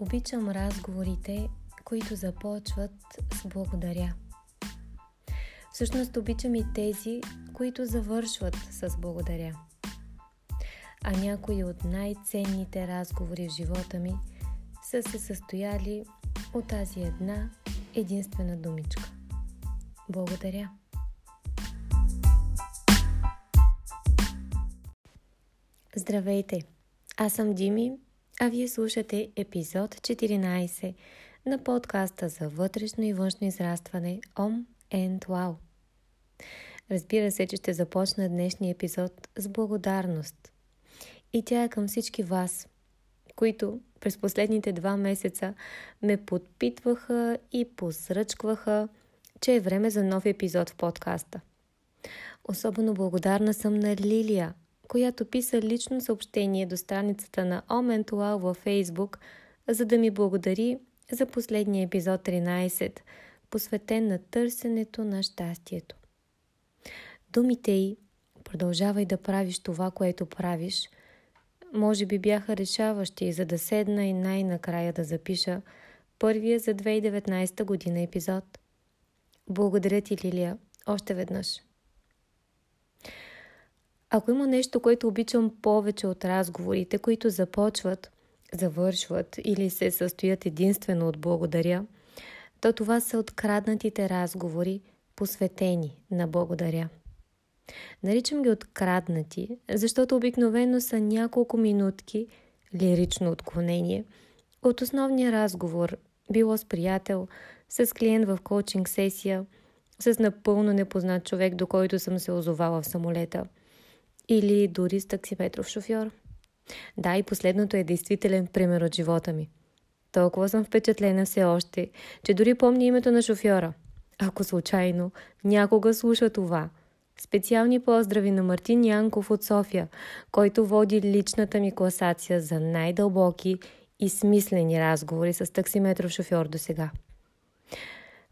Обичам разговорите, които започват с благодаря. Всъщност обичам и тези, които завършват с благодаря. А някои от най-ценните разговори в живота ми са се състояли от тази една единствена думичка. Благодаря. Здравейте! Аз съм Дими а вие слушате епизод 14 на подкаста за вътрешно и външно израстване Om and Wow. Разбира се, че ще започна днешния епизод с благодарност. И тя е към всички вас, които през последните два месеца ме подпитваха и посръчкваха, че е време за нов епизод в подкаста. Особено благодарна съм на Лилия, която писа лично съобщение до страницата на Оментуал във Фейсбук, за да ми благодари за последния епизод 13, посветен на търсенето на щастието. Думите й продължавай да правиш това, което правиш, може би бяха решаващи, за да седна и най-накрая да запиша първия за 2019 година епизод. Благодаря ти, Лилия, още веднъж. Ако има нещо, което обичам повече от разговорите, които започват, завършват или се състоят единствено от благодаря, то това са откраднатите разговори, посветени на благодаря. Наричам ги откраднати, защото обикновено са няколко минутки лирично отклонение от основния разговор, било с приятел, с клиент в коучинг сесия, с напълно непознат човек, до който съм се озовала в самолета – или дори с таксиметров шофьор. Да, и последното е действителен пример от живота ми. Толкова съм впечатлена все още, че дори помня името на шофьора. Ако случайно някога слуша това. Специални поздрави на Мартин Янков от София, който води личната ми класация за най-дълбоки и смислени разговори с таксиметров шофьор до сега.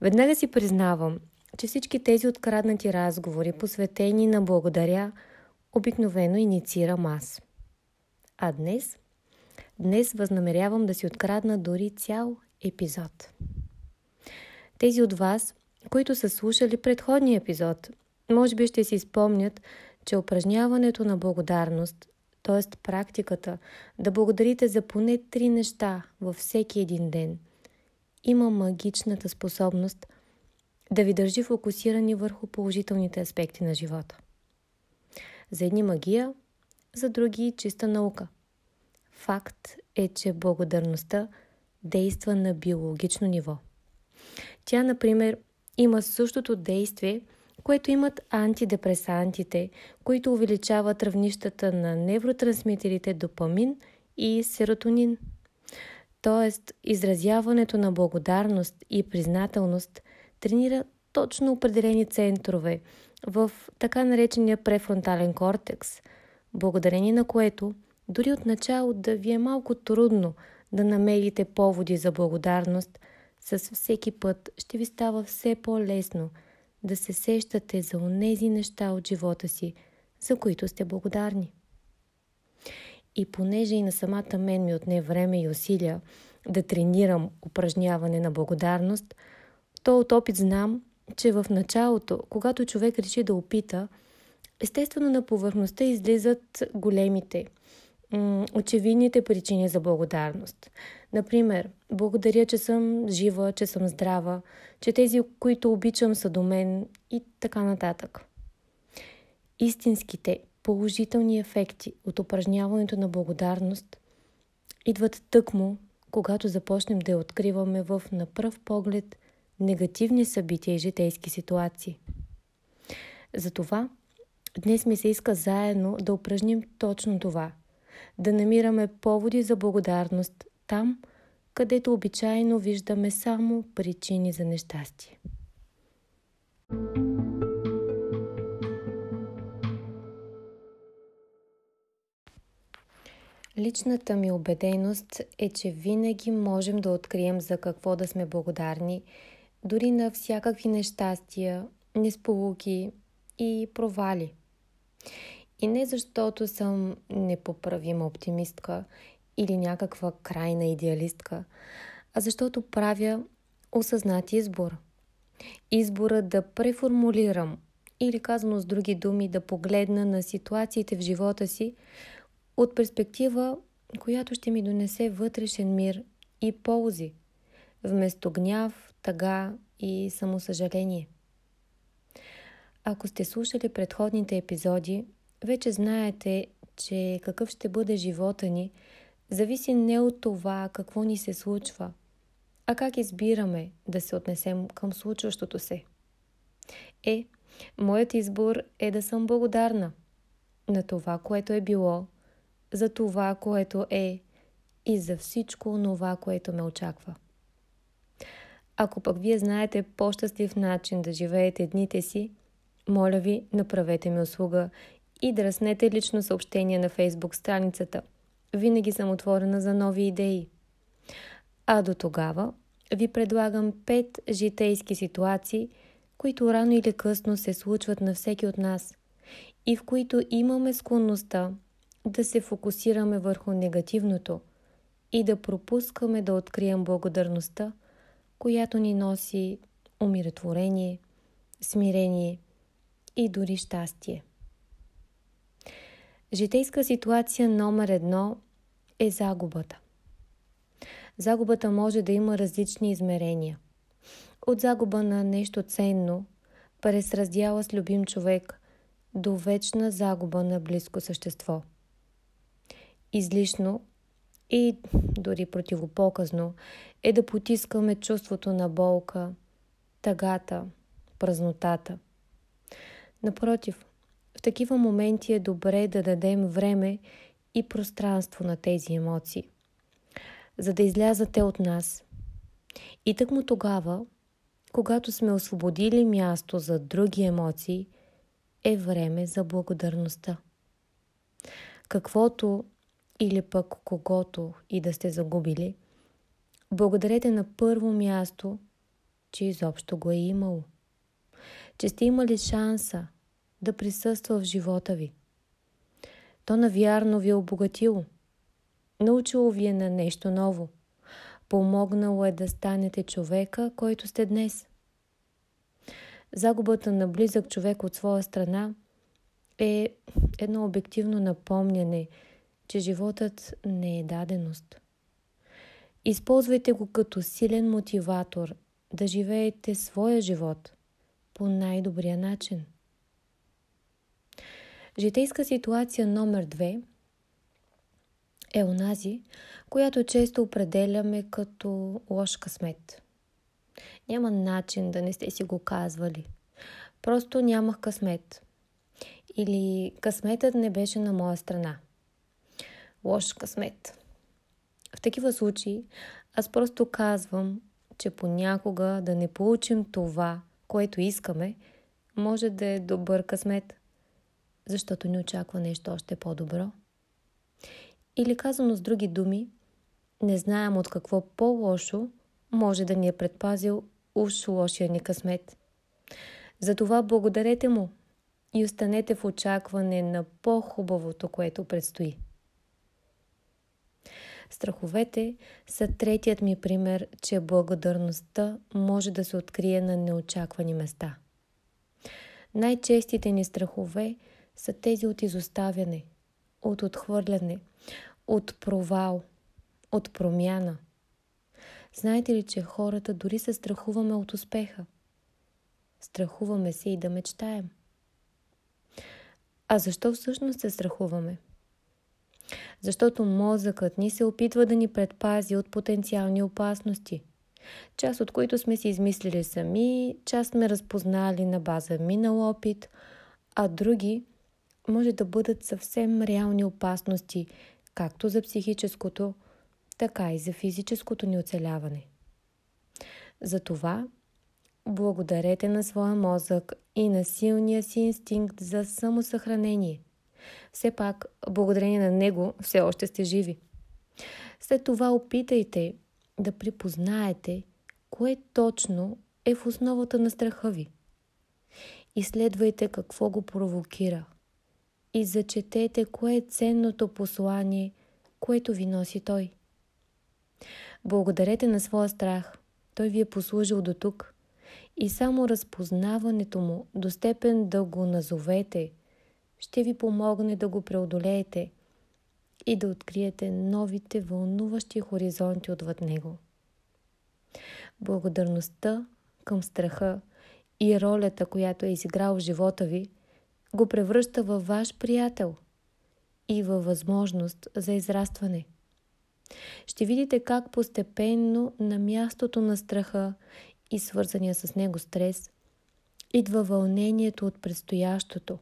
Веднага си признавам, че всички тези откраднати разговори, посветени на благодаря, обикновено инициирам аз. А днес? Днес възнамерявам да си открадна дори цял епизод. Тези от вас, които са слушали предходния епизод, може би ще си спомнят, че упражняването на благодарност, т.е. практиката да благодарите за поне три неща във всеки един ден, има магичната способност да ви държи фокусирани върху положителните аспекти на живота. За едни магия, за други чиста наука. Факт е, че благодарността действа на биологично ниво. Тя, например, има същото действие, което имат антидепресантите, които увеличават равнищата на невротрансмитерите допамин и серотонин. Тоест, изразяването на благодарност и признателност тренира точно определени центрове в така наречения префронтален кортекс, благодарение на което дори от начало да ви е малко трудно да намерите поводи за благодарност, с всеки път ще ви става все по-лесно да се сещате за онези неща от живота си, за които сте благодарни. И понеже и на самата мен ми отне време и усилия да тренирам упражняване на благодарност, то от опит знам, че в началото, когато човек реши да опита, естествено на повърхността излизат големите, очевидните причини за благодарност. Например, благодаря, че съм жива, че съм здрава, че тези, които обичам, са до мен и така нататък. Истинските положителни ефекти от упражняването на благодарност идват тъкмо, когато започнем да я откриваме в на пръв поглед негативни събития и житейски ситуации. Затова днес ми се иска заедно да упражним точно това да намираме поводи за благодарност там, където обичайно виждаме само причини за нещастие. Личната ми убеденост е, че винаги можем да открием за какво да сме благодарни дори на всякакви нещастия, несполуки и провали. И не защото съм непоправима оптимистка или някаква крайна идеалистка, а защото правя осъзнат избор. Избора да преформулирам или казано с други думи да погледна на ситуациите в живота си от перспектива, която ще ми донесе вътрешен мир и ползи, вместо гняв, тъга и самосъжаление. Ако сте слушали предходните епизоди, вече знаете, че какъв ще бъде живота ни, зависи не от това какво ни се случва, а как избираме да се отнесем към случващото се. Е, моят избор е да съм благодарна на това, което е било, за това, което е и за всичко това, което ме очаква. Ако пък вие знаете по-щастлив начин да живеете дните си, моля ви, направете ми услуга и драснете лично съобщение на фейсбук страницата. Винаги съм отворена за нови идеи. А до тогава ви предлагам пет житейски ситуации, които рано или късно се случват на всеки от нас и в които имаме склонността да се фокусираме върху негативното и да пропускаме да открием благодарността, която ни носи умиротворение, смирение и дори щастие. Житейска ситуация номер едно е загубата. Загубата може да има различни измерения. От загуба на нещо ценно, през раздяла с любим човек, до вечна загуба на близко същество. Излишно и дори противопоказно е да потискаме чувството на болка, тъгата, празнотата. Напротив, в такива моменти е добре да дадем време и пространство на тези емоции, за да излязат те от нас. И тъкмо тогава, когато сме освободили място за други емоции, е време за благодарността. Каквото или пък когото и да сте загубили, благодарете на първо място, че изобщо го е имало. Че сте имали шанса да присъства в живота ви. То навярно ви е обогатило. Научило ви е на нещо ново. Помогнало е да станете човека, който сте днес. Загубата на близък човек от своя страна е едно обективно напомняне, че животът не е даденост. Използвайте го като силен мотиватор да живеете своя живот по най-добрия начин – Житейска ситуация номер две е онази, която често определяме като лош късмет. Няма начин да не сте си го казвали. Просто нямах късмет. Или късметът не беше на моя страна. Лош късмет. В такива случаи аз просто казвам, че понякога да не получим това, което искаме, може да е добър късмет – защото ни очаква нещо още по-добро. Или казано с други думи, не знаем от какво по-лошо може да ни е предпазил уж лошия ни късмет. Затова благодарете му и останете в очакване на по-хубавото, което предстои. Страховете са третият ми пример, че благодарността може да се открие на неочаквани места. Най-честите ни страхове – са тези от изоставяне, от отхвърляне, от провал, от промяна. Знаете ли, че хората дори се страхуваме от успеха? Страхуваме се и да мечтаем. А защо всъщност се страхуваме? Защото мозъкът ни се опитва да ни предпази от потенциални опасности, част от които сме си измислили сами, част сме разпознали на база минал опит, а други – може да бъдат съвсем реални опасности, както за психическото, така и за физическото ни оцеляване. Затова благодарете на своя мозък и на силния си инстинкт за самосъхранение. Все пак, благодарение на него, все още сте живи. След това опитайте да припознаете кое точно е в основата на страха ви. Изследвайте какво го провокира – и зачетете кое е ценното послание, което ви носи той. Благодарете на своя страх. Той ви е послужил до тук. И само разпознаването му до степен да го назовете, ще ви помогне да го преодолеете и да откриете новите вълнуващи хоризонти отвъд него. Благодарността към страха и ролята, която е изиграл в живота ви, го превръща във ваш приятел и във възможност за израстване. Ще видите как постепенно на мястото на страха и свързания с него стрес идва вълнението от предстоящото.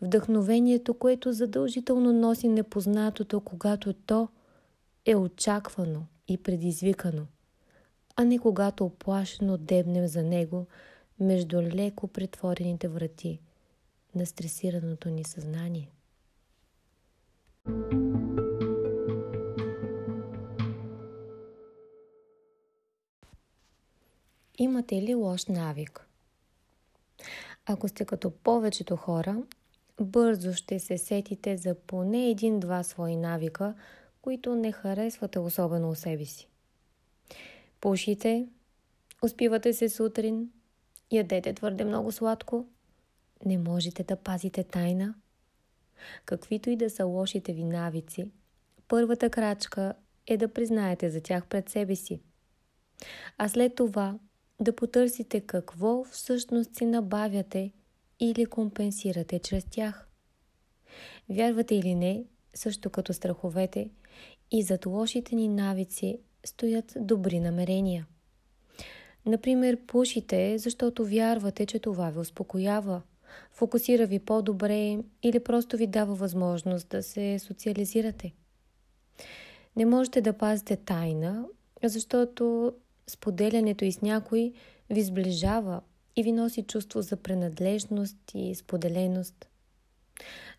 Вдъхновението, което задължително носи непознатото, когато то е очаквано и предизвикано, а не когато оплашено дебнем за него между леко претворените врати на стресираното ни съзнание. Имате ли лош навик? Ако сте като повечето хора, бързо ще се сетите за поне един-два свои навика, които не харесвате особено у себе си. Пушите, успивате се сутрин, ядете твърде много сладко, не можете да пазите тайна. Каквито и да са лошите ви навици, първата крачка е да признаете за тях пред себе си. А след това да потърсите какво всъщност си набавяте или компенсирате чрез тях. Вярвате или не, също като страховете, и зад лошите ни навици стоят добри намерения. Например, пушите, защото вярвате, че това ви успокоява, фокусира ви по-добре или просто ви дава възможност да се социализирате. Не можете да пазите тайна, защото споделянето и с някой ви сближава и ви носи чувство за принадлежност и споделеност.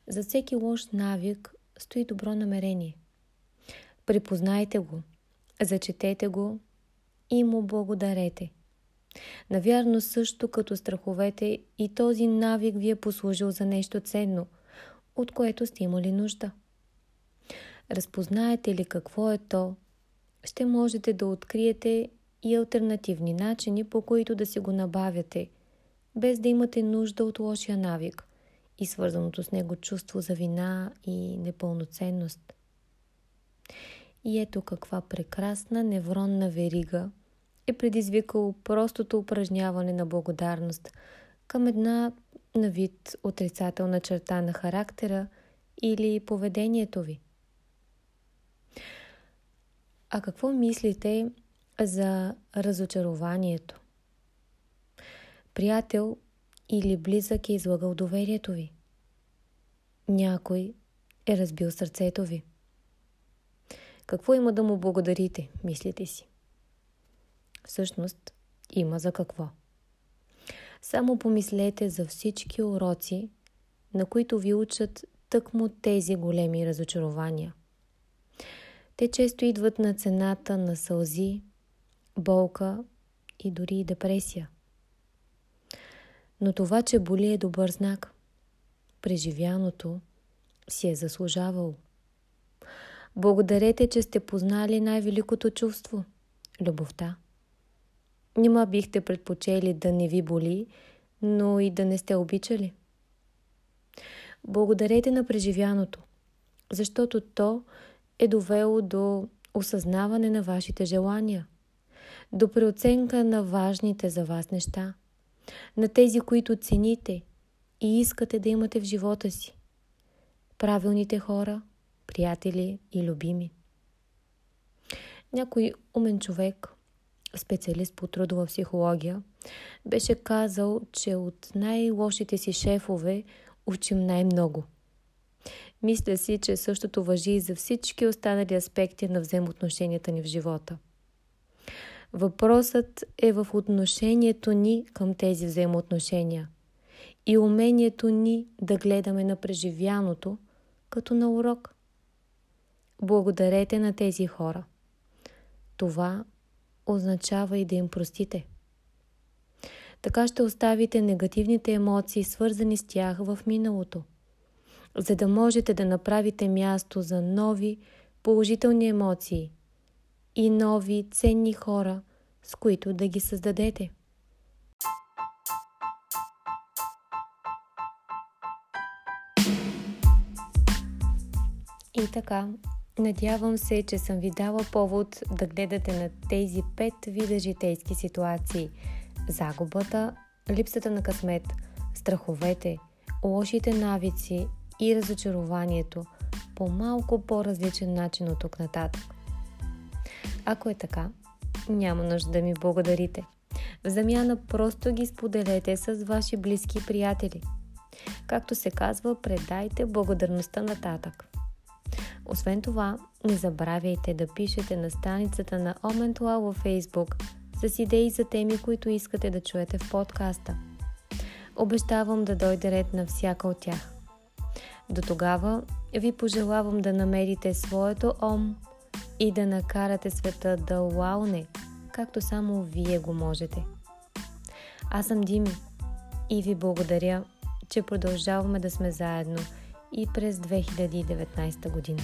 За всеки лош навик стои добро намерение. Припознайте го, зачетете го и му благодарете. Навярно също като страховете и този навик ви е послужил за нещо ценно, от което сте имали нужда. Разпознаете ли какво е то, ще можете да откриете и альтернативни начини, по които да си го набавяте, без да имате нужда от лошия навик и свързаното с него чувство за вина и непълноценност. И ето каква прекрасна невронна верига е предизвикало простото упражняване на благодарност към една на вид отрицателна черта на характера или поведението ви. А какво мислите за разочарованието. Приятел или близък е излагал доверието ви. Някой е разбил сърцето ви. Какво има да му благодарите, мислите си? Всъщност, има за какво. Само помислете за всички уроци, на които ви учат тъкмо тези големи разочарования. Те често идват на цената на сълзи, болка и дори и депресия. Но това, че боли е добър знак. Преживяното си е заслужавало. Благодарете, че сте познали най-великото чувство – любовта. Нима бихте предпочели да не ви боли, но и да не сте обичали. Благодарете на преживяното, защото то е довело до осъзнаване на вашите желания – до преоценка на важните за вас неща, на тези, които цените и искате да имате в живота си. Правилните хора, приятели и любими. Някой умен човек, специалист по трудова психология, беше казал, че от най-лошите си шефове учим най-много. Мисля си, че същото въжи и за всички останали аспекти на взаимоотношенията ни в живота – Въпросът е в отношението ни към тези взаимоотношения и умението ни да гледаме на преживяното като на урок. Благодарете на тези хора. Това означава и да им простите. Така ще оставите негативните емоции, свързани с тях в миналото, за да можете да направите място за нови, положителни емоции и нови ценни хора, с които да ги създадете. И така, надявам се, че съм ви дала повод да гледате на тези пет вида житейски ситуации. Загубата, липсата на късмет, страховете, лошите навици и разочарованието по малко по-различен начин от тук нататък. Ако е така, няма нужда да ми благодарите. В замяна просто ги споделете с ваши близки приятели. Както се казва, предайте благодарността нататък. Освен това, не забравяйте да пишете на страницата на Оментуал във Facebook с идеи за теми, които искате да чуете в подкаста. Обещавам да дойде ред на всяка от тях. До тогава ви пожелавам да намерите своето ом и да накарате света да лауне, както само вие го можете. Аз съм Дими и ви благодаря, че продължаваме да сме заедно – и през 2019 година.